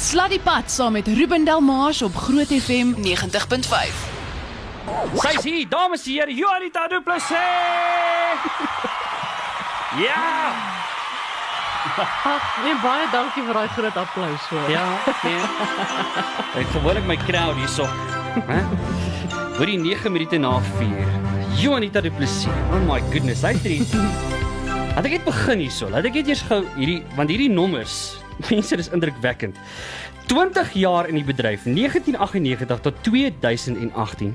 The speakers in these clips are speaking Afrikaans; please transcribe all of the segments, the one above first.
Sluddy Pad saam met Ruben Delmars op Groot FM 90.5. Sy's hier, dames en here, Juanita Du Plessis. Ja, Ag, nee baie dankie vir daai groot applous hoor. ja, nee. Ek gewoonlik my crowd hierso. Hè? Vir die 9 minute na 4. Juanita Du Plessis. Oh my goodness, hy het hier. Laat ek net begin hierso. Laat ek net eers gou hierdie want hierdie nommers, mense, dis indrukwekkend. 20 jaar in die bedryf, 1998 tot 2018.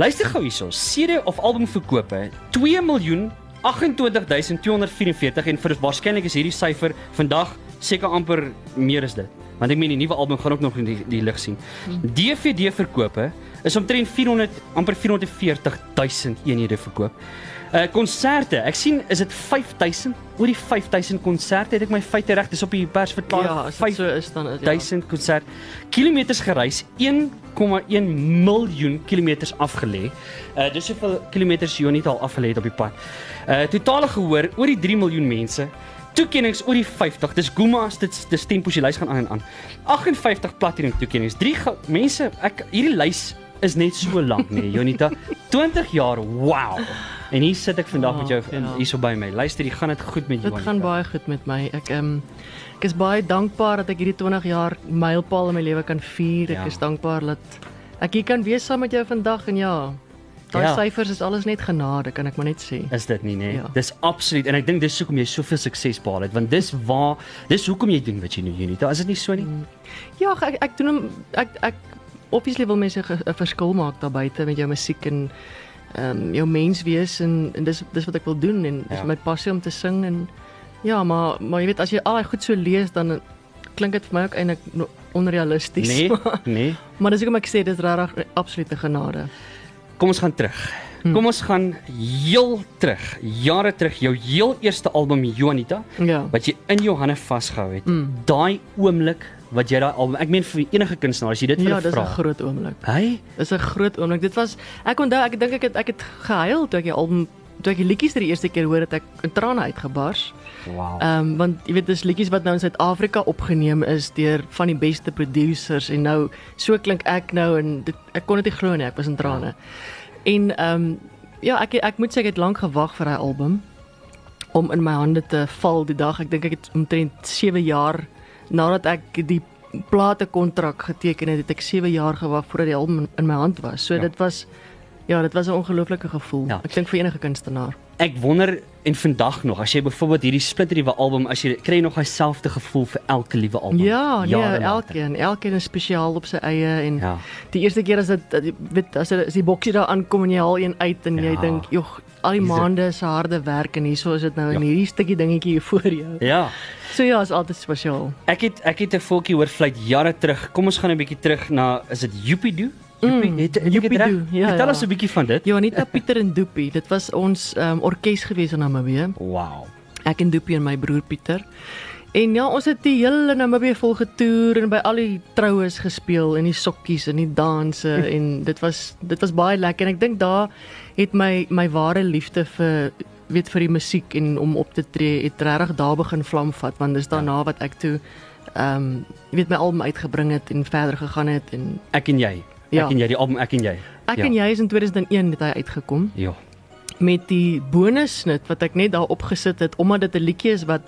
Luister gou hierso. CD of albumverkope 2 miljoen 28244 en vir waarskynlik is hierdie syfer vandag seker amper meer as dit. Want ek meen die nuwe album gaan ook nog in die, die lig sien. DVD verkope is omtrent 400 amper 440 000 eenhede verkoop. Uh konserte, ek sien is dit 5000? Oor die 5000 konserte het ek my feite reg, dis op die persverklaring. Ja, as dit so is dan is ja. 1000 konsert kilometers gereis 1,1 miljoen kilometers afgelê. Uh dis hoeveel kilometers Jonita al afgelê het op die pad. Uh totale gehoor oor die 3 miljoen mense. Toekennings oor die 50. Dis Gumas, dit dis tempos die lys gaan aan en aan. 58 platinum toekennings. 3 mense, ek hierdie lys is net so lank nee, Jonita. 20 jaar. Wow. En hier sit ek vandag met jou Ja, ja. hierso by my. Luister, hier gaan dit goed met jou. Dit gaan baie goed met my. Ek ehm um, ek is baie dankbaar dat ek hierdie 20 jaar mylpaal in my lewe kan vier. Ek Ja. is dankbaar dat ek hier kan wees saam met jou vandag en ja, daai Ja. syfers is alles net genade, kan ek maar net sê. Is dit nie nê? Nee? Ja. Dis absoluut en ek dink dis hoekom jy soveel sukses behaal het want dis waar dis hoekom jy doen wat jy nou Unita. Is dit nie so nie? Ja, ek ek doen hom ek ek obviously wil mense 'n verskil maak daar buite met jou musiek en ehm um, jou mens wees en, en dis dis wat ek wil doen en dis Ja. my passie om te sing en ja, maar maar jy weet as jy al daai goed so lees dan klink dit vir my ook eintlik no- onrealisties. Nee, nee. maar dis hoekom ek sê dis regtig absolute genade. Kom ons gaan terug. Kom ons gaan heel terug. Jare terug jou heel eerste album Juanita Ja. wat jy in jou hande vasgehou het. Mm. Daai oomblik wat jy daai album ek meen vir enige kunstenaar as jy dit vir Ja, hulle dis 'n vra. groot oomblik. Hy Dis 'n groot oomblik. Dit was ek onthou ek dink ek het ek het gehuil toe ek die album toe ek die liedjies vir die eerste keer hoor het ek in trane uitgebars. wow. Ehm um, want jy weet dis liedjies wat nou in Suid-Afrika opgeneem is deur van die beste producers en nou so klink ek nou en dit ek kon dit nie glo nie, ek was in trane. En ehm um, ja, ek ek moet sê ek het lank gewag vir daai album om in my hande te val die dag. Ek dink ek het omtrent 7 jaar nadat ek die plate kontrak geteken het, het ek 7 jaar gewag voordat die album in, my hand was. So ja. dit was ja, dit was 'n ongelooflike gevoel. Ja. Ek dink vir enige kunstenaar. Ek wonder en vandag nog as jy byvoorbeeld hierdie splinternuwe album as jy kry jy nog dieselfde gevoel vir elke liewe album. Ja, nee, Jare later. elkeen, elkeen is spesiaal op sy eie en Ja. die eerste keer as dit weet as dit as die boksie daar aankom en jy haal een uit en jy Ja. dink, "Jog, al die maande se harde werk en hierso is dit nou in Ja. hierdie stukkie dingetjie hier voor jou." Ja. So ja, is altyd spesiaal. Ek het ek het 'n voeltjie hoor vlei jare terug. Kom ons gaan 'n bietjie terug na is dit Joepie, Mm, het, het ek dit reg? ja, Vertel ja. ons 'n bietjie van dit. Johanita Pieter en Doopie, dit was ons um, orkes gewees in Namibië. Wow. Ek en Doopie en my broer Pieter. En ja, ons het die hele Namibië vol getoer en by al die troues gespeel en die sokkies en die danse en dit was dit was baie lekker en ek dink daar het my my ware liefde vir weet vir die musiek en om op te tree het regtig daar begin vlam vat want dis daarna wat ek toe ehm um, jy weet my album uitgebring het en verder gegaan het en Ek en jy. Ja. Ek en jy, die album Ek en jy. ek Ja. en jy is in 2001 het hy uitgekom Ja. met die bonussnit wat ek net daar opgesit het omdat dit 'n liedjie is wat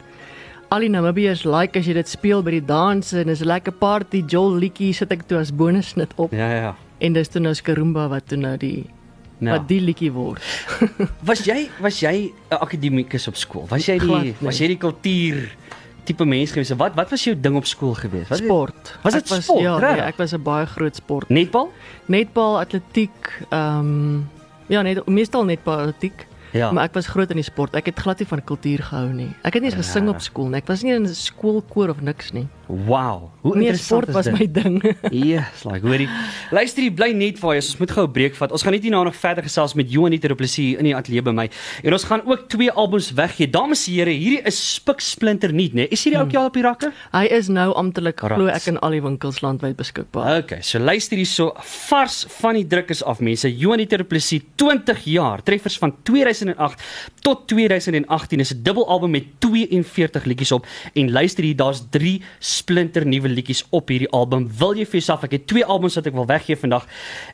al die Namibiërs like as jy dit speel by die danse en dis 'n lekker party Joel liedjie sit ek toe as bonussnit op Ja, ja. en dis toe nou Skarumba wat toe nou die Nou, wat die liedjie word. was jy was jy 'n akademikus op skool? Was jy Glad die nie. was jy die kultuur tipe mens gewees? Wat wat was jou ding op skool gewees? Wat Sport. Was Ek dit sport? Ja, nee, ek was 'n baie groot sport. netbal? Netbal, atletiek, ehm um, ja, net meestal netbal atletiek. Ja. Maar ek was groot in die sport. Ek het glad nie van kultuur gehou nie. Ek het nie eens gesing Ja. op skool nie. Ek was nie in 'n skoolkoor of niks nie. Wow. Hoe Nee, interessant sport was dit? my ding. Yes, like hoorie. Luister, jy bly net vir ons. Ons moet gou 'n breek vat. Ons gaan net hierna nog verder gesels met Johanita Duplessis in die ateljee by my. En ons gaan ook twee albums weggee. Dames en here, hierdie is spiksplinter nuut, né? Nee? Is hierdie ook al op die rakke? Hy is nou amptelik glo ek in al die winkels landwyd beskikbaar. Okay, so luister hierso vars van die drukkers af mense. Johanita Duplessis 20 jaar, treffers van 2000 2008 tot 2018 is 'n dubbelalbum met 42 liedjies op en luister hier daar's 3 splinter nuwe liedjies op hierdie album. Wil jy vir jouself ek het twee albums wat ek wil weggee vandag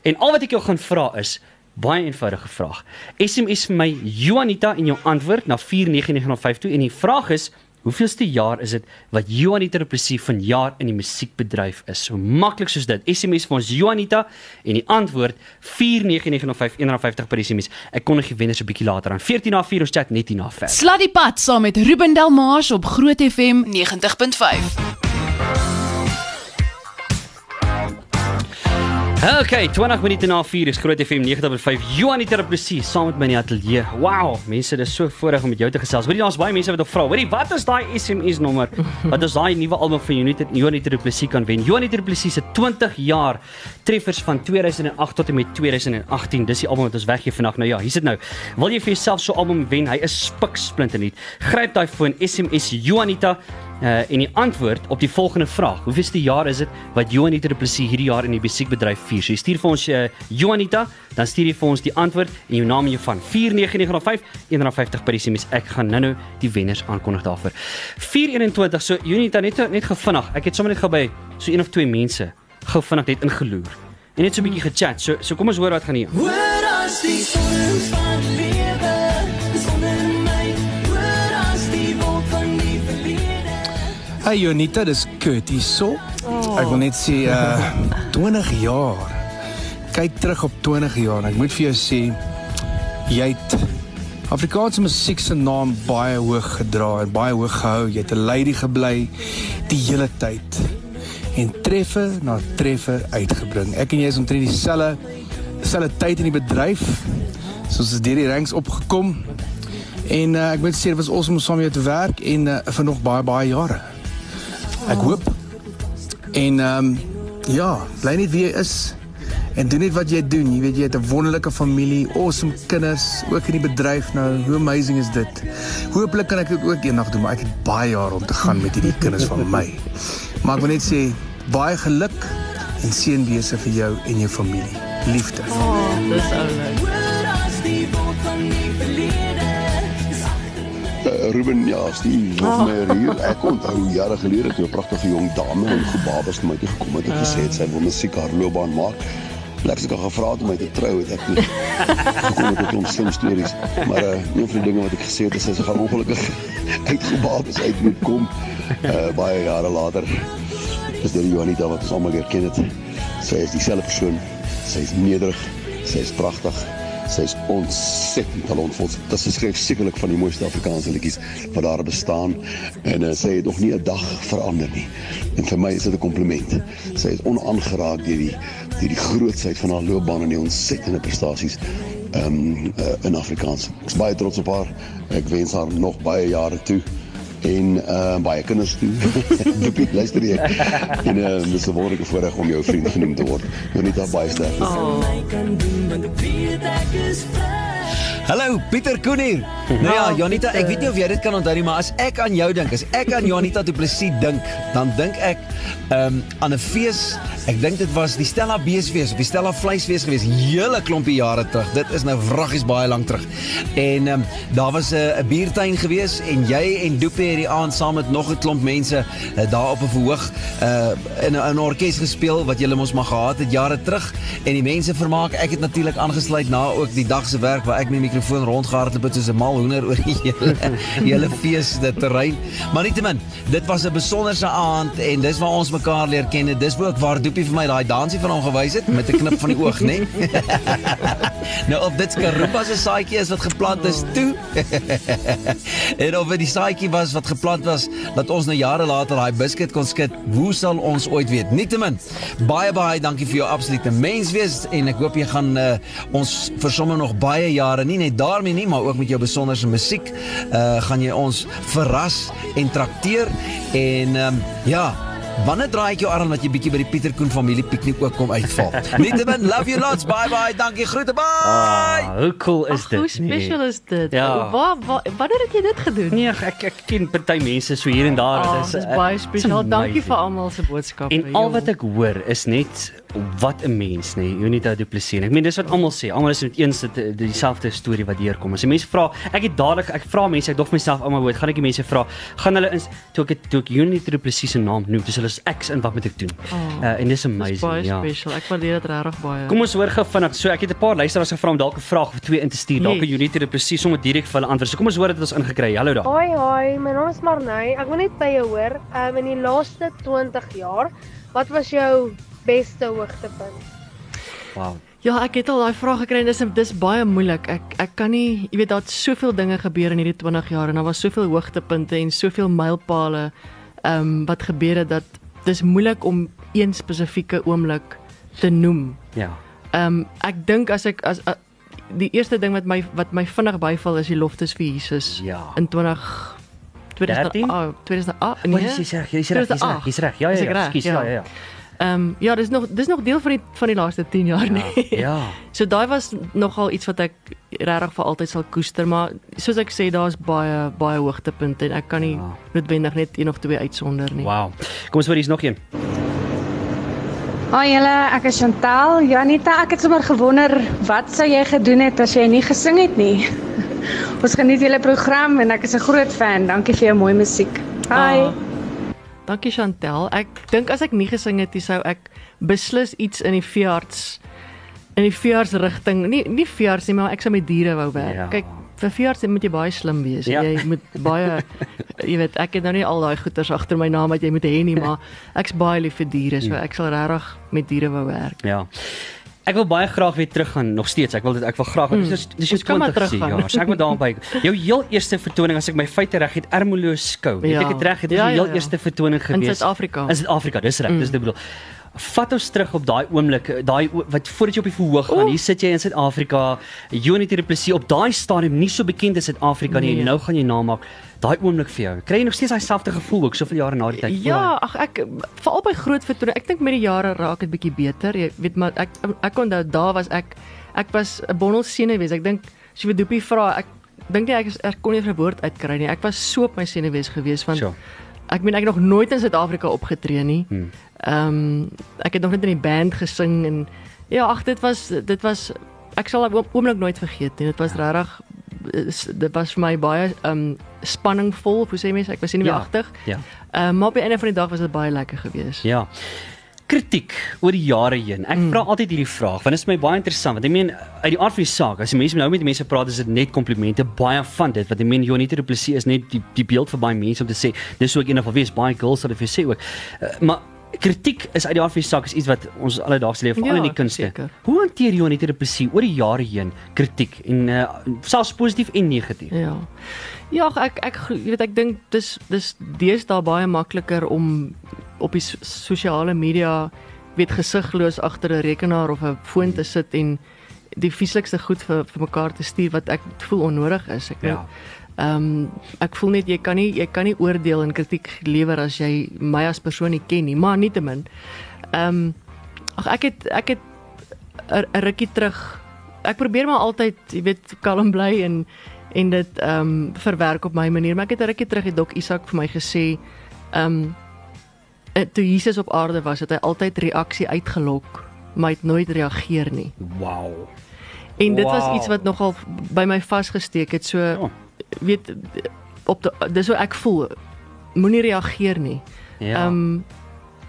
en al wat ek jou gaan vra is Baie eenvoudige vraag. SMS vir my Juanita en jou antwoord na 49952 en die vraag is Hoeveelste jaar is dit wat Juanita Du Plessis vanjaar in die musiekbedryf is? So maklik soos dit. SMS vir ons Juanita en die antwoord 4995150 per SMS. Ek kondig die wenners 'n bietjie later aan. 14 na 4 ons chat net hierna ver. Sluddy pad saam met Ruben Delmars op Groot FM 90.5. Okay, 20 minute na 4 is Groot FM 90.5. Juanita Du Plessis saam met my in die ateljee. Wow, mense, dit is so voorreg om met jou te gesels. Hoorie, daar's baie mense wat vra. Hoorie, wat is daai SMS nommer? Wat is daai nuwe album van Juanita Juanita Du Plessis kan wen? Juanita Du Plessis se 20 jaar treffers van 2008 tot en met 2018. Dis die album wat ons weggee vandag. Nou ja, hier sit nou. Wil jy vir jouself so 'n album wen? Hy is spiksplinter nuut. Gryp daai foon SMS Juanita Uh, en die antwoord op die volgende vraag: Hoeveelste jaar is dit wat Juanita Du Plessis hierdie jaar in die musiekbedryf vier? So jy stuur vir ons uh, Juanita, dan stuur jy vir ons die antwoord en jou naam en jou van 49905 150 per SMS. Ek gaan nou-nou die wenners aankondig daarvoor. 421. So Juanita net net gevinnig. Ek het sommer net gou by so een of twee mense gou vinnig net ingeloer. En net so 'n bietjie gechat. So so kom ons hoor wat gaan hier. Hoor as die storms van lewe Hey Jonita, dis Kurt hierso. Oh. Ek wil net sê uh 20 jaar. Kyk terug op 20 jaar ek moet vir jou sê jy het Afrikaanse musiek se naam baie hoog gedra en baie hoog gehou. Jy het 'n lady gebly die hele tyd en treffer na treffer uitgebring. Ek en jy is omtrent dieselfde dieselfde tyd in die bedryf. Soos ons deur die ranks opgekom. En uh, ek moet sê dit was awesome om saam met jou te werk en uh, vir nog baie baie jare. Ek hoop. En ehm um, ja, bly net wie jy is en doen net wat jy doen. Jy weet jy het 'n wonderlike familie, awesome kinders, ook in die bedryf nou. Hoe amazing is dit? Hooplik kan ek dit ook eendag doen, maar ek het baie jare om te gaan met hierdie kinders van my. Maar ek wil net sê baie geluk en seënwese vir jou en jou familie. Liefde. Oh, dis oulik. Ruben, ja, Steve, nog meer hier. Ek onthou jare gelede toe 'n pragtige jong dame en gebabes na my toe gekom het en gesê het sy wil musiek haar loopbaan maak. Ek het haar gevra om my te trou het ek nie. Gekom met 'n slim stories, maar uh, een van die dinge wat ek gesê het is sy gaan ongelukkig uitgebabes uit moet kom. Uh, baie jare later is dit Juanita wat ons almal leer ken het. Sy is dieselfde persoon. Sy is nederig, sy is pragtig. Sy is ontsettend talentvol. Dit is skryf sekerlik van die mooiste Afrikaanse liedjies wat daar bestaan en uh, sy het nog nie 'n dag verander nie. En vir my is dit 'n kompliment. Sy is onaangeraak deur die deur die grootsheid van haar loopbaan en die ontsettende prestasies um, uh, in Afrikaans. Ek is baie trots op haar. Ek wens haar nog baie jare toe en uh baie kinders toe. Doopie, luister jy. En uh dis 'n wonderlike voorreg om jou vriend genoem te word. Jonita baie sterk. Oh. Hallo, Pieter Koen hier. Nou ja, Janita, ek weet nie of jy dit kan onthou nie, maar as ek aan jou dink, as ek aan Janita Du Plessis dink, dan dink ek um, aan 'n fees. Ek dink dit was die Stella Beesfees of die Stella Vleisfees gewees, hele klompie jare terug. Dit is nou wraggies baie lank terug. En um, daar was 'n uh, biertuin gewees en jy en Doopie het die aand saam met nog 'n klomp mense uh, daar op 'n verhoog uh in 'n orkes gespeel wat julle mos maar gehad het jare terug en die mense vermaak. Ek het natuurlik aangesluit na ook die dag se werk waar ek met die mikrofoon rondgehardloop het soos 'n mal hoender oor die hele hele fees dit terrein. Maar nietemin, dit was 'n besonderse aand en dis waar ons mekaar leer ken. Dis ook waar Doopie vir my daai dansie van hom gewys het met 'n knip van die oog, né? Nee? nou of dit Skarupa se saadjie is wat geplant is toe. en of dit die saadjie was wat geplant was dat ons nou jare later daai biscuit kon skit, hoe sal ons ooit weet? Nietemin, baie baie dankie vir jou absolute menswees en ek hoop jy gaan uh, ons vir sommer nog baie jare nie net daarmee nie, maar ook met jou besonderse musiek uh gaan jy ons verras en trakteer. En um, ja Wanneer draai ek jou arm dat jy bietjie by die Pieter Koen familie piknik ook kom uitval. Nietemin, love you lots. Bye bye. Dankie. Groete. Bye. Ah, hoe cool is Ach, dit? Hoe special is dit? Ja. Waar waar wanneer het jy dit gedoen? Nee, ek ek ken party mense so hier en daar. Ah, Dit dis uh, baie it's spesiaal. Dankie vir almal se boodskappe. En al wat ek hoor is net wat 'n mens nê, nee, Unita Du Plessis. Ek meen dis wat almal sê. Almal is met eens dit dieselfde storie wat deurkom. As mense vra, ek het dadelik ek vra mense, ek dog myself almal woord, gaan ek die mense vra, gaan hulle ins toe ek toe ek Unita Du Plessis se naam noem, dis hulle is X en wat moet ek doen? Oh, Uh, en dis Dis amazing, baie ja. special. Ek waardeer dit regtig baie. Kom ons hoor gou vinnig. So ek het 'n paar luisteraars gevra om dalk 'n vraag of twee in te stuur. Dalk Yes. kan Unita Du Plessis sommer direk vir hulle antwoord. So kom ons hoor dit ons ingekry. Hallo daar. Hoi hoi, my naam is Marnay. Ek wil net by jou hoor, um, in die laaste 20 jaar, wat was jou beste hoogtepunt? Wow. Ja, ek het al daai vraag gekry en dis dis baie moeilik. Ek ek kan nie, jy weet daar't soveel dinge gebeur in hierdie 20 jaar en daar was soveel hoogtepunte en soveel mylpale ehm um, wat gebeur het dat dis moeilik om een spesifieke oomblik te noem. Ja. Ehm um, ek dink as ek as uh, die eerste ding wat my wat my vinnig byval is die loftes vir Jesus Ja. in 20 13? 2008 2008 Nee, nee. jy's reg, jy's reg, jy's reg. Ja, ja, ja. Ekskuus, ja, ja, ja. Ehm um, ja, dis nog dis nog deel van die van die laaste 10 jaar nie. Ja. So daai was nogal iets wat ek regtig vir altyd sal koester, maar soos ek sê, daar's baie baie hoogtepunte en ek kan nie Ja. noodwendig net een of twee uitsonder nie. Wow. Kom ons hoor hier's nog een. Hoi julle, ek is Chantel. Janita, ek het sommer gewonder wat sou jy gedoen het as jy nie gesing het nie? Ons geniet julle program en ek is 'n groot fan. Dankie vir jou mooi musiek. Hi. Ah, dankie Chantel. Ek dink as ek nie gesing het nie, sou ek beslis iets in die veearts in die veearts rigting, nie nie veearts nie, maar ek sou met diere wou werk. Ja. Kyk, vir veearts moet jy baie slim wees. Ja. Jy moet baie jy weet, ek het nou nie al daai goeters agter my naam wat jy moet hê nie, maar ek's baie lief vir diere, so ek sal regtig met diere wou werk. Ja. Ek wil baie graag weer teruggaan nog steeds. Ek wil dit ek wil graag want dis dis is kan maar 20 teruggaan. jaar. So ek moet daarby. Jou heel eerste vertoning as ek my feite reg het, Ermelo skou. Ja. ek dit reg? Dit is Ja, die ja, heel ja. eerste vertoning In gewees. Suid-Afrika. In Suid-Afrika, dis reg. Dis dit bedoel. Vat ons terug op daai oomblik, daai o- wat voordat jy op die verhoog gaan. Hier sit jy in Suid-Afrika. Unity Plessis op daai stadium nie so bekend in Suid-Afrika nie. Nee. En nou gaan jy namaak. Daai oomblik vir jou. Kry jy nog steeds daai selfde gevoel ook soveel jare na die tyd? Ja, ag ek veral by groot vertonings. Ek dink met die jare raak dit bietjie beter. Jy weet maar ek ek onthou daar was ek ek was 'n bondel senuwees. Ek dink as jy vir Doopie vra, ek dink nie ek ek kon nie 'n woord uitkry nie. Ek was so op my senuwees gewees want Sure. Ek meen ek het nog nooit in Suid-Afrika opgetree nie. Hmm. Ehm um, ek het nog net in die band gesing en ja, ag dit was dit was ek sal oom- oomblik nooit vergeet nie. Dit was regtig dit was vir my baie ehm um, spanningvol, of hoe sê mense? Ek was senuweeagtig. Ja. Ehm uh, maar op die einde van die dag was dit baie lekker geweest. Ja. Kritiek oor die jare heen. Ek Mm. vra altyd hierdie vraag want dit is my baie interessant want ek meen uit die aard van die saak as die mense nou met die mense praat is dit net komplimente baie van dit wat ek meen Jonita Du Plessis is net die die beeld vir baie mense om te sê dis so ek eendag wil wees baie girls sal dit vir sê ook. Uh, maar kritiek is uit die aard van die saak is iets wat ons alledaagse lewe veral Ja, in die kunste. seker. Hoe hanteer Jonita Du Plessis oor die jare heen kritiek en uh, selfs positief en negatief? Ja. Ja, ek ek jy weet ek dink dis dis deesdae baie makliker om op die so- sosiale media weet gesigloos agter 'n rekenaar of 'n foon te sit en die vieslikste goed vir vir mekaar te stuur wat ek voel onnodig is. Ek Ja. Ehm um, ek voel net jy kan nie jy kan nie oordeel en kritiek lewer as jy my as persoon nie ken nie, maar nietemin. Ehm um, ag ek het ek het 'n 'n rukkie terug. Ek probeer maar altyd, jy weet, kalm bly en en dit ehm um, verwerk op my manier, maar ek het 'n rukkie terug het Dok Isak vir my gesê ehm um, toe Jesus op aarde was, het hy altyd reaksie uitgelok, maar hy het nooit reageer nie. Wow. En dit Wow. was iets wat nogal by my vasgesteek het. So Ja. Weet op de, dis hoe ek voel. Moenie reageer nie. Ja. Ehm um,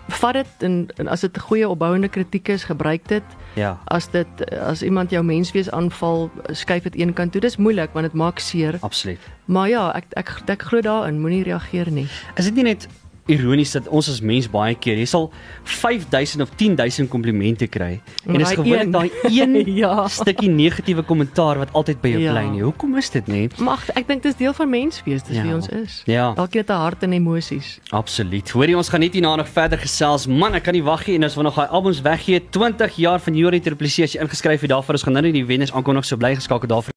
vat dit en, en as dit 'n goeie opbouende kritiek is, gebruik dit. ja. As dit as iemand jou menswees aanval, skuif dit een kant toe. Dis moeilik want dit maak seer. Absoluut. Maar ja, ek ek ek, ek glo daarin, moenie reageer nie. Is dit nie net ironies dat ons as mens baie keer jy sal 5000 of 10000 komplimente kry en dis Daai gewoonlik een. daai een Ja. stukkie negatiewe kommentaar wat altyd by jou Ja. bly nie. Hoekom is dit nie? Maar ag, ek dink dis deel van menswees, dis Ja. wie ons is. Ja. Elkeen het 'n hart en emosies. Absoluut. Hoorie ons gaan net hierna nog verder gesels. Man, ek kan nie wag nie en ons wil nog daai albums weggee. 20 jaar van Yuri Triplisie as jy ingeskryf het daarvoor. Ons gaan nou net die wenners aankondig so bly geskakel daarvoor.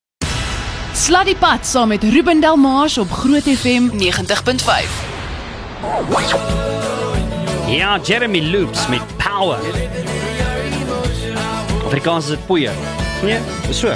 Sluddy Pad saam met Ruben Delmars op Groot FM 90.5. Ja, Jeremy Loops met Power. Afrikaans is dit poeier. Nee, dis so.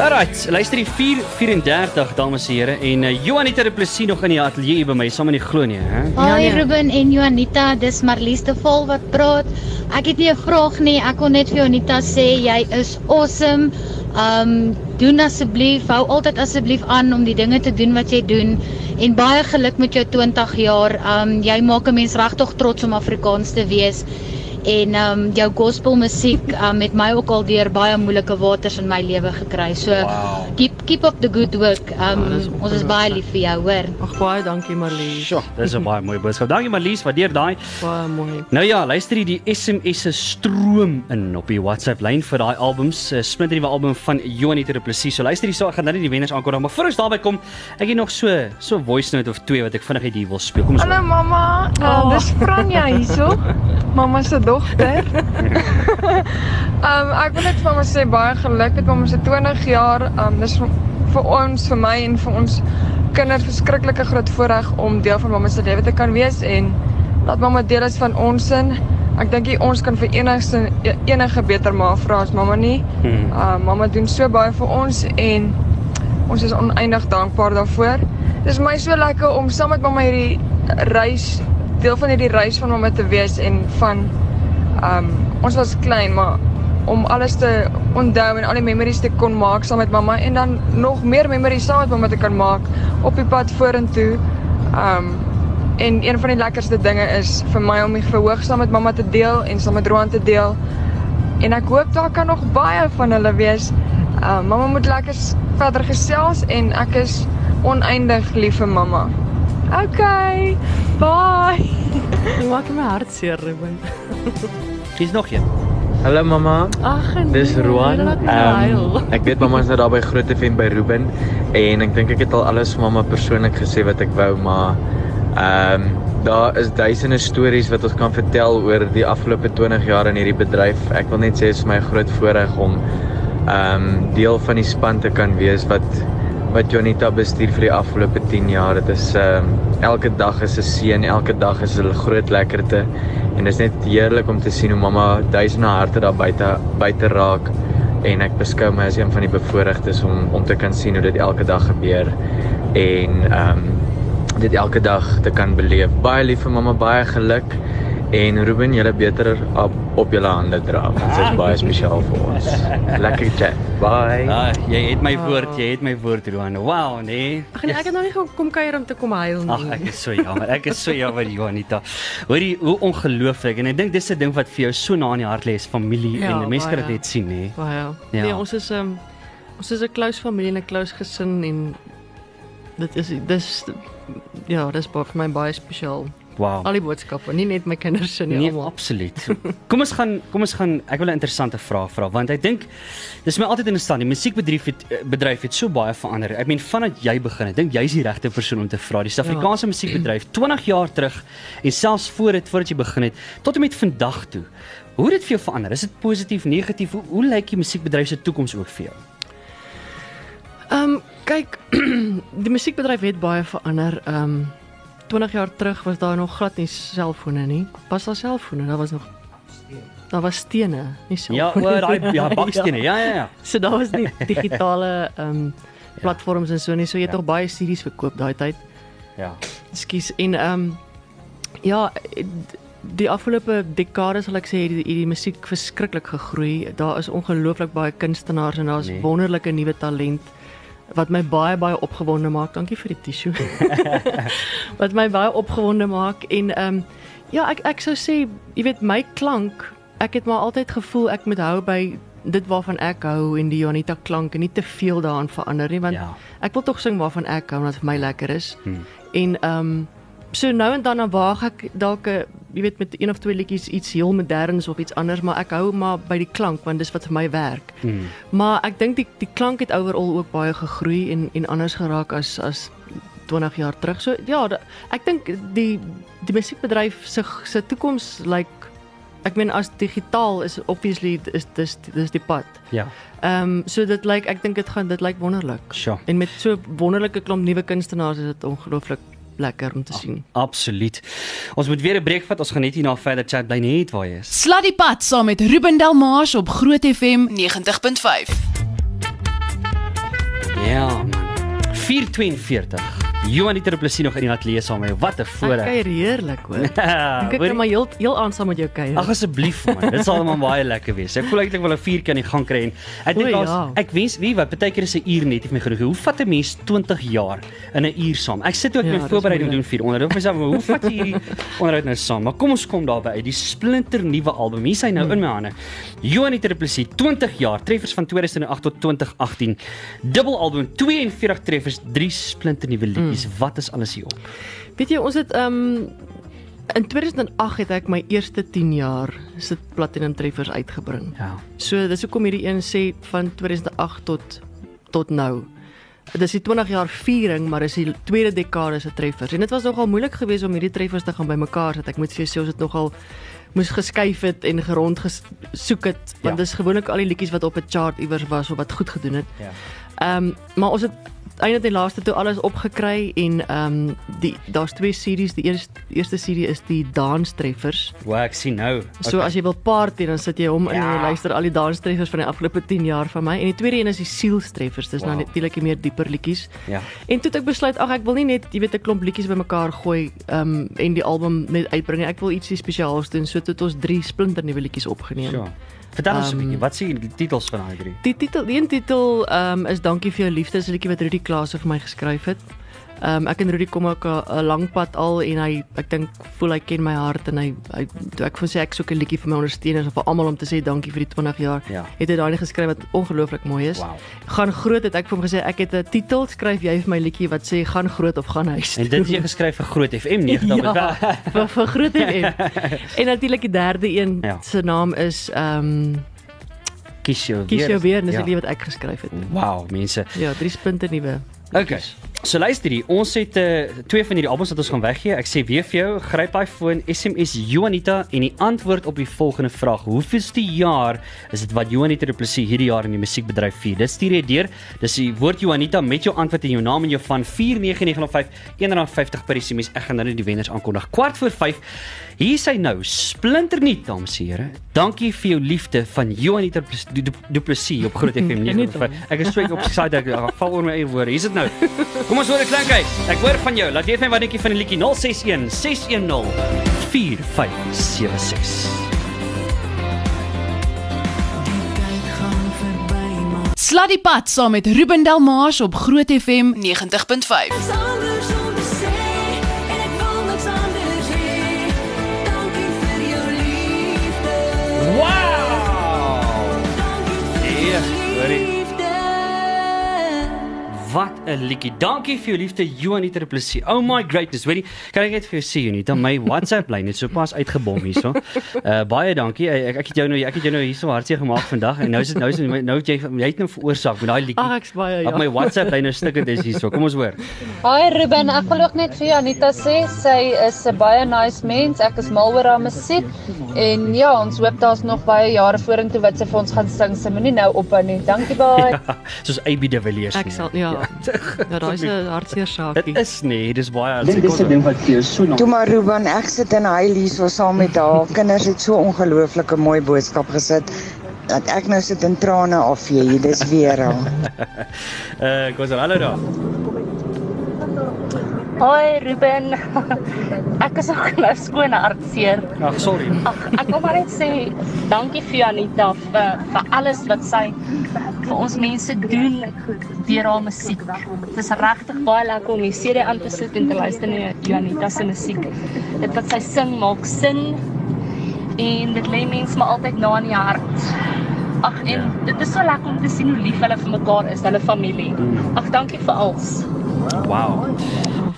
Alright, luister die 434 dames en here en uh, Johanita Du Plessis nog in die ateljee by my, saam in die glo nie, hè? Hi nee. Ruben en Juanita, dis Marlies de Vol wat praat. Ek het nie 'n vraag nie, ek wil net vir Juanita sê jy is awesome. Um doen asseblief, hou altyd asseblief aan om die dinge te doen wat jy doen en baie geluk met jou 20 jaar. Um jy maak 'n mens regtig trots om Afrikaans te wees. En um jou gospelmusiek um het my ook al deur baie moeilike waters in my lewe gekry. So Wow. keep keep up the good work. Um Ja, dis ons is baie lief vir jou, hoor. Ag baie dankie Marlies. Sjoe, dis 'n baie mooi boodskap. Dankie Marlies, waardeer daai. Baie mooi. Nou ja, luister hier, die SMS'e stroom in op die WhatsApp lyn vir daai albums, 'n splinternuwe album van Johanita Du Plessis. So luister hier, so ek gaan nou nie die wenners aankondig, maar voor ons daarby kom, ek het nog so so voice note of twee wat ek vinnig uit hier wil speel. Kom ons Hallo mamma, uh, dis Franja hierso. Mamma se dogter. um ek wil net vir mamma sê baie geluk met mamma se 20 jaar. Um dis vir, ons, vir my en vir ons kinders verskriklike groot voorreg om deel van mamma se lewe te kan wees en laat mamma deel is van ons sin. Ek dink ons kan vir enigste enige beter ma vra as mamma nie. Hmm. Um mamma doen so baie vir ons en ons is oneindig dankbaar daarvoor. Dis vir my so lekker om saam met mamma hierdie reis deel van hierdie reis van mamma te wees en van um ons was klein maar om alles te onthou en al die memories te kon maak saam met mamma en dan nog meer memories saam met mamma te kan maak op die pad vorentoe. Um en een van die lekkerste dinge is vir my om die verhoog saam met mamma te deel en saam met Roan te deel. En ek hoop daar kan nog baie van hulle wees. Uh, mamma moet lekker verder gesels en ek is oneindig lief vir mamma. Okay. Bye. Jy maak my hart seer, Ruben. Hier's nog een. Hallo mamma. Ag, nee, Dis Roan. my Ehm ek weet mamma is nou daar by Groot FM by Ruben en ek dink ek het al alles vir mamma persoonlik gesê wat ek wou, maar ehm daar is duisende stories wat ons kan vertel oor die afgelope 20 jaar in hierdie bedryf. Ek wil net sê dit is vir my 'n groot voorreg om ehm deel van die span te kan wees wat wat Jonita bestuur vir die afgelope 10 jaar. Dit is ehm elke dag is 'n seën, elke dag is 'n groot lekkerte en dit is net heerlik om te sien hoe mamma duisende harte daar buite buite raak en ek beskou my as een van die bevoorregtes om om te kan sien hoe dit elke dag gebeur en ehm dit elke dag te kan beleef. Baie lief vir mamma, baie geluk en Ruben, julle beter op, op julle hande dra. want Dit is baie spesiaal vir ons. Lekker chat. Bye. Ah, jy het my woord, jy het my woord, Roan. Wow, nee. Ag nee, ek het nou nie gekom kuier om te kom huil nie. Ag, ek is so jammer. Ek is so jammer, Johanita. Hoorie, hoe ongelooflik. En ek dink dis 'n ding wat vir jou so na in die hart lê, is familie Ja, en mense kan dit net sien, nê. Baie. Ja. Ja. Nee, ons is um ons is 'n close familie en 'n close gesin en dit is dis ja, dis vir my baie spesiaal. Wow. Al die boodskappe, nie net my kinders se nie, Nee, almal. absoluut. Kom ons gaan kom ons gaan ek wil 'n interessante vraag vra want ek dink dis my altyd interessant. Die musiekbedryf het eh, bedryf het so baie verander. Ek meen vandat jy begin het, dink jy's die regte persoon om te vra. Die Suid-Afrikaanse ja. musiekbedryf 20 jaar terug en selfs voor dit voordat jy begin het tot en met vandag toe. Hoe het dit vir jou verander? Is dit positief, negatief? Hoe, hoe lyk die musiekbedryf se toekoms ook vir jou? Ehm um, kyk, die musiekbedryf het baie verander. Ehm um, 20 jaar terug was daar nog glad nie selfone nie. Was daar selfone? Daar was nog Daar was stene, nie Ja, selfone. o, daai ja, bakstene. Ja, ja, ja. So daar was nie digitale ehm um, platforms en so nie. So jy het Ja. tog baie series verkoop daai tyd. Ja. Ekskuus. En ehm um, ja, die afgelope dekades sal ek sê het die, die musiek verskriklik gegroei. Daar is ongelooflik baie kunstenaars en daar's nee. wonderlike nuwe talent wat my baie baie opgewonde maak. Dankie vir die tissue. wat my baie opgewonde maak en ehm um, ja, ek ek sou sê, jy weet my klank, ek het maar altyd gevoel ek moet hou by dit waarvan ek hou en die Janita klank en nie te veel daaraan verander nie want Ja. ek wil tog sing waarvan ek hou wat vir my lekker is. Hmm. En ehm um, so nou en dan dan waag ek dalk 'n jy weet met een of twee liedjies iets heel moderns of iets anders, maar ek hou maar by die klank want dis wat vir my werk. Hmm. Maar ek dink die die klank het overal ook baie gegroei en en anders geraak as as 20 jaar terug. So ja, da, ek dink die die musiekbedryf se se toekoms lyk like, ek meen as digitaal is obviously is dis dis die pad. Ja. Ehm um, so dit lyk ek dink dit gaan dit lyk wonderlik. Sjoe. En met so wonderlike klomp nuwe kunstenaars is dit ongelooflik lekker om te sien. Absoluut. Ons moet weer 'n breek vat. Ons gaan net hierna verder chat bly net waar jy is. Slat die pad saam met Ruben Delmars op Groot FM 90.5. Ja man. 442. Johanita Du Plessis nog in die ateljee saam met jou. Wat 'n voorreg. kuier heerlik hoor. Ek hoorie? kan maar heel heel aan saam met jou kuier. Ag asseblief man, dit sal maar baie lekker wees. Ek voel eintlik wel 'n vuur kan die gang kry en ek dink daar's ja. ek wens wie wat baie keer is 'n uur net nie vir my genoeg. Hoe vat 'n mens 20 jaar in 'n uur saam? Ek sit ook Ja, dis voorbereiding doen vir onderhoud. Ek myself, hoe vat jy hierdie onderhoud nou saam? Maar kom ons kom daarby uit. Die splinter nuwe album. Hier is hy nou Hmm. in my hande. Johanita Du Plessis 20 jaar, treffers van 2008 tot 2018. Dubbel album, 42 treffers, 3 splinter nuwe liedjies. Hmm. Wat is alles hier op? Weet jy, ons het um in 2008 het ek my eerste 10 jaar sit platinum treffers uitgebring. Ja. So dis hoekom hierdie een sê van 2008 tot tot nou. Dit is die 20 jaar viering, maar dis die tweede dekade se treffers. En dit was nogal moeilik geweest om hierdie treffers te gaan bymekaar sit. Ek moet vir jou sê ons het nogal moes geskuif het en gerond gesoek het want Ja. dis gewoonlik al die liedjies wat op 'n chart iewers was of wat goed gedoen het. Ja. Ehm um, maar ons het eintlik die laaste toe alles opgekry en ehm um, die daar's twee series. Die eerste eerste serie is die danstreffers. Wow, ek sien nou. So as jy wil party dan sit jy hom in en Ja. jy luister al die danstreffers van die afgelope 10 jaar van my. En die tweede een is die sielstreffers. Dis nou Wow. natuurlik die meer dieper liedjies. Ja. En toe het ek besluit ag ek wil nie net jy weet 'n klomp liedjies bymekaar gooi ehm um, en die album net uitbring. Ek wil ietsie spesiaals doen. So toe het ons drie splinter nuwe liedjies opgeneem. Sure. Vertel ons 'n Ehm, bietjie, wat sê die titels van daai drie? Die titel, die een titel ehm um, is Dankie vir jou liefde, is 'n liedjie wat Rudy Klaas vir my geskryf het. Ehm um, ek en Rudy kom ook 'n lang pad al en hy ek dink voel hy ken my hart en hy hy toe ek hom sê ek soek 'n liedjie vir my ondersteuners of vir almal om te sê dankie vir die 20 jaar. Ja. Het hy daai geskryf wat ongelooflik mooi is. Wow. Gaan groot het ek vir hom gesê ek het 'n titel, skryf jy vir my liedjie wat sê gaan groot of gaan huis. En dit het jy geskryf vir Groot FM 90. Ja, vir vir groot FM. en natuurlik die derde een Ja. se naam is ehm um, Kies jou weer. Kies jou weer, dis 'n Ja. lied wat ek geskryf het. Wow, mense. Ja, drie spinte nuwe. Okay. So luister hier, ons het uh, twee van hierdie albums wat ons gaan weggee. Ek sê weer vir jou, gryp daai foon, SMS Juanita en die antwoord op die volgende vraag: Hoeveelste jaar is dit wat Juanita Du Plessis hierdie jaar in die musiekbedryf vier? Dit stuur jy deur. Dis die woord Juanita met jou antwoord en jou naam en jou van 49905 R1.50 per SMS. Ek gaan nou net die wenners aankondig. Kwart voor 5. Hier is hy nou, splinternuut dames en here. Dankie vir jou liefde van Juanita Du Plessis- Du- Du Du Plessis op Groot FM 95. Ek is ek op excited ek ek val oor my eie woorde. Hier is dit nou. Kom ons hoor dit klink uit. Ek hoor van jou. Laat weet my wat dink jy van die liedjie 061 610 4576. Sluddy Pad saam met Ruben Delmars op Groot FM 90.5. Wat 'n liedjie. Dankie vir jou liefde Juanita Du Plessis. Oh my greatness. Weet jy, kan ek net vir jou sê Juanita, my WhatsApp lyn het sopas uitgebom hierso. Uh baie dankie. Ek, ek het jou nou ek het jou nou hierso hartseer gemaak vandag en nou is dit nou is nou het jy jy het nou veroorsaak met daai liedjie. Ag, ek's baie Op ja. my WhatsApp lyn is stukkend is hierso. Kom ons hoor. Hi Ruben, ek wil ook net vir Anita sê sy is 'n baie nice mens. Ek is mal oor haar musiek en ja, ons hoop daar's nog baie jare vorentoe wat sy vir ons gaan sing. Sy moenie nou ophou nie. Dankie baie. Ja, soos AB de Villiers. Ek sal ja. Ja, daai is 'n hartseer saakie. Dit is nee, dis baie Dit is 'n ding wat vir jou so Toe maar Ruben, ek sit in hy hierso saam met haar. Kinders het so ongelooflike mooi boodskap gesit dat ek nou sit in trane afvee. Dis weer al. Uh, kom ons hallo daar. Hoi Ruben. Ek is ook nou skoon hartseer. Ag, sorry. Ag, ek wil maar net sê dankie vir Anita vir vir alles wat sy vir ons mense doen deur haar musiek. Dit is regtig baie lekker om die CD aan te sit en te luister na Janita se musiek. Dit wat sy sing maak sin en dit lê mense maar altyd na in die hart. Ag en dit is so lekker om te sien hoe lief hulle vir mekaar is, hulle familie. Ag, dankie vir alles. Wow.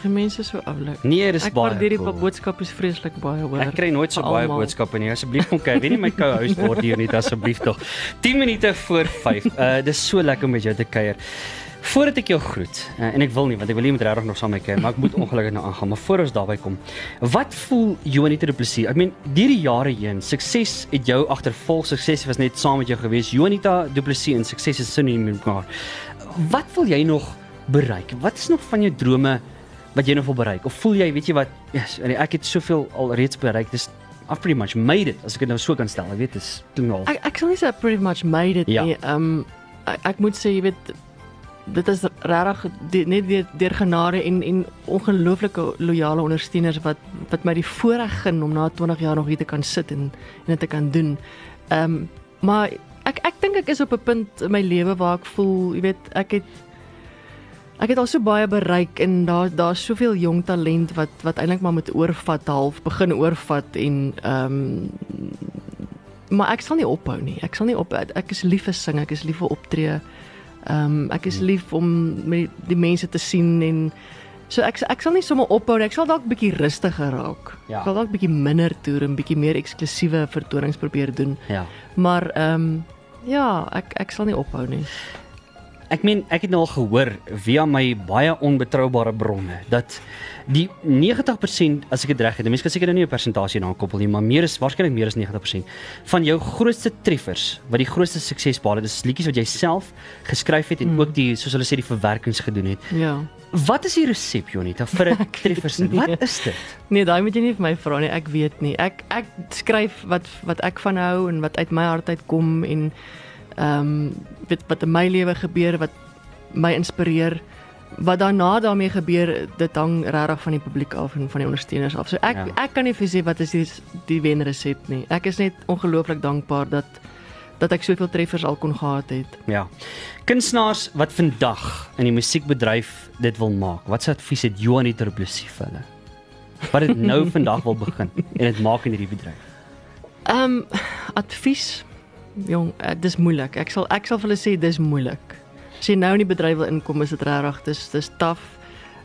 Vir mense so oulik. Nee, dis Ek baie waardeer die cool. boodskap is vreeslik baie hoor. Ek kry nooit so baie boodskappe nie. Asseblief kom kyk. Weet nie my co-host word hier nie asseblief tog. 10 minute voor 5. Uh dis so lekker om met jou te kuier. Voordat ek jou groet, uh, en ek wil nie want ek wil nie met regtig nog saam kuier, maar ek moet ongelukkig nou aangaan. Maar voor ons daarby kom, wat voel Juanita Du Plessis? Ek meen, deur die jare heen, sukses het jou agtervolg. Sukses was net saam met jou gewees. Juanita Du Plessis en sukses is sinoniem met mekaar. Wat wil jy nog bereik? Wat is nog van jou drome wat jy nog wil bereik? Of voel jy, weet jy wat, yes, ek het soveel al reeds bereik. Dis I've pretty much made it as ek dit nou so kan stel. Ek weet dis klink al. Ek ek sal nie sê I pretty much made it Ja. nie. Um ek, ek moet sê jy weet dit is regtig net deur deur genade en en ongelooflike loyale ondersteuners wat wat my die voorreg gun om na 20 jaar nog hier te kan sit en en dit te kan doen. Um, maar ek ek dink ek is op 'n punt in my lewe waar ek voel, jy weet, ek het ek het al so baie bereik en daar daar's soveel jong talent wat wat eintlik maar met oorvat half begin oorvat en ehm um, maar ek sal nie ophou nie. Ek sal nie op ek is lief vir sing, ek is lief vir optree. Ehm um, ek is lief om met die mense te sien en so ek ek sal nie sommer ophou nie. Ek sal dalk bietjie rustiger raak. Ja. Ek sal dalk bietjie minder toer en bietjie meer eksklusiewe vertonings probeer doen. Ja. Maar ehm um, ja, ek ek sal nie ophou nie. Ek meen ek het nou al gehoor via my baie onbetroubare bronne dat die 90% as ek dit reg het, mense kan seker nou nie 'n persentasie daaraan koppel nie, maar meer is waarskynlik meer as 90% van jou grootste treffers wat die grootste sukses behaal het, is liedjies wat jy self geskryf het en Mm. ook die soos hulle sê die verwerkings gedoen het. Ja. Wat is die resep Jonita vir 'n treffersin? Wat is dit? Nee, daai moet jy nie vir my vra nie. Ek weet nie. Ek ek skryf wat wat ek van hou en wat uit my hart uitkom en ehm um, weet wat in my lewe gebeur wat my inspireer. Wat daarna daarmee gebeur, dit hang regtig van die publiek af en van die ondersteuners af. So ek Ja. ek kan nie vir sê wat is die die wenresep nie. Ek is net ongelooflik dankbaar dat dat ek soveel treffers al kon gehad het. Ja. Kunstenaars wat vandag in die musiekbedryf dit wil maak. Wat se advies het Johan ter Plessis vir hulle? Wat dit nou vandag wil begin en dit maak in hierdie bedryf. Ehm um, advies jong, uh, dis moeilik. Ek sal ek sal vir hulle sê dis moeilik. As jy nou in die bedryf wil inkom, is dit regtig dis dis taaf.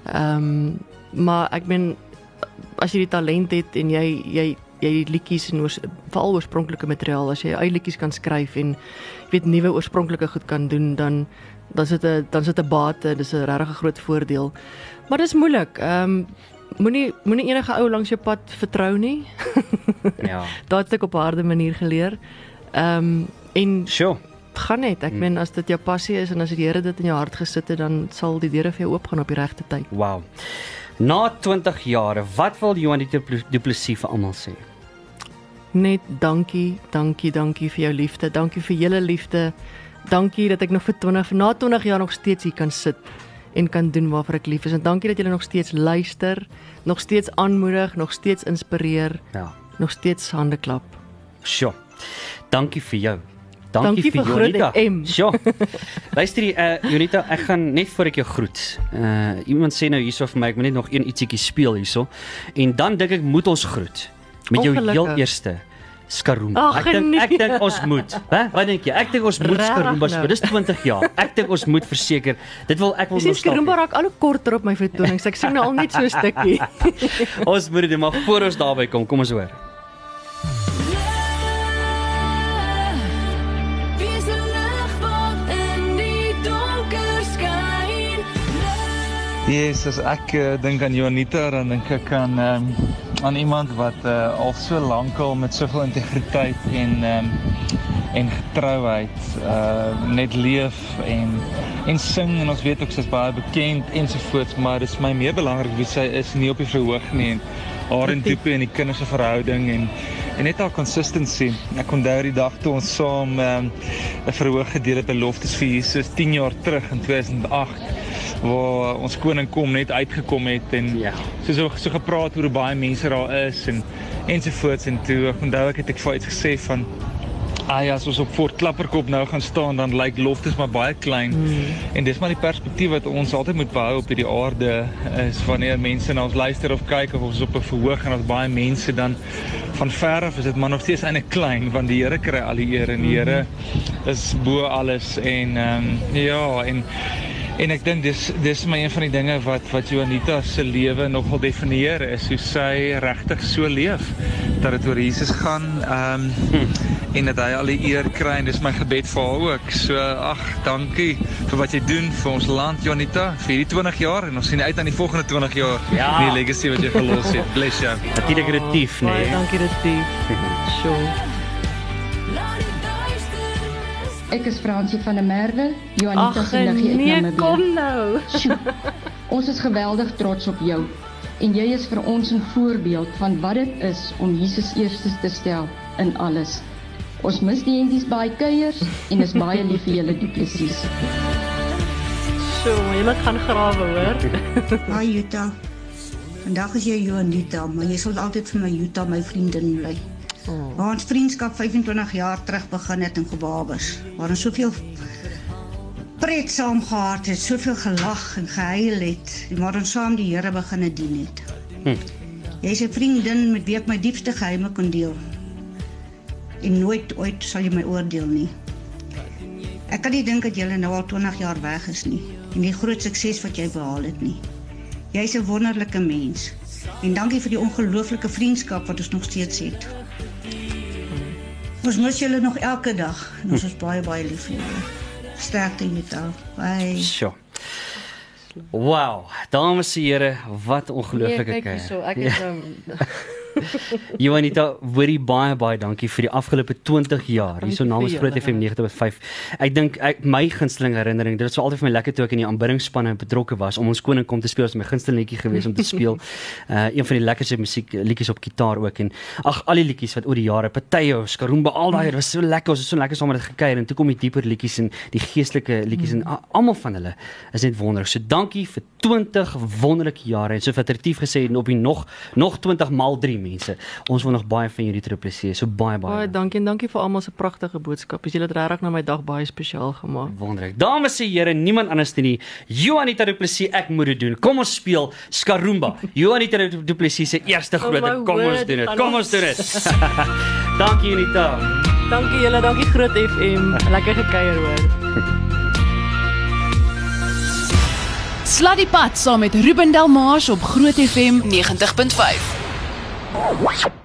Ehm um, maar ek meen as jy die talent het en jy jy jy die liedjies en oors, veral oorspronklike materiaal, as jy eie liedjies kan skryf en jy weet nuwe oorspronklike goed kan doen, dan dan sit 'n dan sit 'n bate, dis 'n regtig groot voordeel. Maar dis moeilik. Ehm um, moenie moenie enige ou langs jou pad vertrou nie. Ja. Daat het ek op 'n harde manier geleer. Ehm um, en sure. gaan net. Ek meen as dit jou passie is en as die Here dit in jou hart gesit het, dan sal die deure vir jou oopgaan op die regte tyd. Wow. Na 20 jare, wat wil Johan Du Plessis vir almal sê? Net dankie, dankie, dankie vir jou liefde. Dankie vir julle liefde. Dankie dat ek nog vir 20 na 20 jaar nog steeds hier kan sit en kan doen waarvoor ek lief is. En dankie dat julle nog steeds luister, nog steeds aanmoedig, nog steeds inspireer. Ja. Nog steeds hande klap. Sjoe. Dankie vir jou. Dankie vir Groot Jonita. Sjoe. Luister hier, uh Jonita, ek gaan net voor ek jou groet. Uh iemand sê nou hierso vir my, ek moet net nog een ietsiekie speel hierso. En dan dink ek moet ons groet met jou heel eerste Skaroom. Ek dink nee. ek dink ons moet. Hè? Wat dink jy? Ek dink ons moet Skaroom nou? speel. Dis 20 jaar. Ek dink ons moet verseker. Dit wil ek wil nostalgie. skermba raak al hoe korter op my vertonings. Ek sien nou al net so 'n stukkie. ons moet dit maar voor ons daarby kom, kom ons hoor. Yes, as ek uh, dink aan Jonita, dan dink ek aan um, aan iemand wat uh, al so lank al met soveel integriteit en um, en getrouheid uh, net leef en en sing en ons weet ook sy's baie bekend ensovoorts, maar dit is my meer belangrik wie sy is nie op die verhoog nie en haar en Doopie en die kinders se verhouding en en net haar consistency. Ek onthou die dag toe ons saam um, 'n verhoog gedeel het by Loftus vir Jesus 10 jaar terug in 2008 waar ons koning kom net uitgekom het en ja. so so, so gepraat oor hoe baie mense daar is en ensovoorts en toe ek onthou ek het ek vir iets gesê van Ah ja, as ons op Fort Klapperkop nou gaan staan, dan lyk Loftus maar baie klein. Hmm. En dis maar die perspektief wat ons altyd moet behou op hierdie aarde is wanneer mense na ons luister of kyk of ons op 'n verhoog en ons baie mense dan van ver af is dit maar nog steeds eintlik klein want die Here kry al die eer en die Here is bo alles en ehm um, ja en En ek dink dis dis my een van die dinge wat wat Juanita se lewe nogal definieer is hoe sy regtig so leef dat dit oor Jesus gaan ehm um, en dat hy al die eer kry en dis my gebed vir haar ook. So ag, dankie vir wat jy doen vir ons land Juanita vir hierdie 20 jaar en ons sien uit aan die volgende 20 jaar. Ja. Die legacy wat jy gelos het. Bless jou. Natuurlik retief, nee. Baie dankie Retief. Sjoe. Ek is Fransie van der Merwe, Juanita Ag, se liggie uit nee, Namibië. kom nou. Sjoe, Ons is geweldig trots op jou en jy is vir ons 'n voorbeeld van wat dit is om Jesus eerste te stel in alles. Ons mis die endies baie kuiers en is baie lief vir julle Du Plessis. So, jy moet gaan grawe, hoor. Hi Jutta. Vandag is jy Jonita, maar jy sal altyd vir my Jutta, my vriendin bly. Oh. Waar ons vriendskap 25 jaar terug begin het in Gebabers, waar ons soveel pret saam gehad het, soveel gelag en gehuil het, en waar ons saam die Here begin dien het. Hm. Jy's 'n vriendin met wie ek my diepste geheime kon deel. En nooit ooit sal jy my oordeel nie. Ek kan nie dink dat jy nou al 20 jaar weg is nie en die groot sukses wat jy behaal het nie. Jy's 'n wonderlike mens. En dankie vir die ongelooflike vriendskap wat ons nog steeds het. Ons mis julle nog elke dag en ons is baie baie lief vir julle. Sterkte Jutta. Bye. Sjoe. Wow, dames en here, wat ongelooflike Nee, kyk hierso, ek is nou Joanita, hoorie baie baie dankie vir die afgelope 20 jaar hierso namens vir Groot. FM 90.5. Ek dink ek my gunsteling herinnering, dit was so altyd vir my lekker toe ek in die aanbiddingspanne betrokke was om ons koning kom te speel, was my gunsteling liedjie geweest om te speel. Uh een van die lekkerste musiek liedjies op gitaar ook en ag al die liedjies wat oor die jare, Pateo, Skarumba, al daai, dit was so lekker, ons het so lekker saam met dit gekuier en toe kom die dieper liedjies en die geestelike liedjies en a- almal van hulle is net wonderlik. So dankie vir 20 wonderlike jare en so Retief gesê en op die nog nog 20 maal 3 mense. Ons wil nog baie van julle terugpleseer. So baie baie. Baie dankie en dankie vir almal se pragtige boodskappe. Julle het regtig na my dag baie spesiaal gemaak. Wonderlik. Dames en here, niemand anders nie. Joanita Du Plessis, ek moet dit doen. Kom ons speel Skarumba. Joanita Du Plessis se eerste Oh groot. my Kom ons doen dit. Kom ons- doen dit. dankie Unita. Dankie julle, dankie Groot FM. Lekker gekuier hoor. Sluddy Pad saam met Ruben Delmars op Groot FM 90.5. Oh, wow.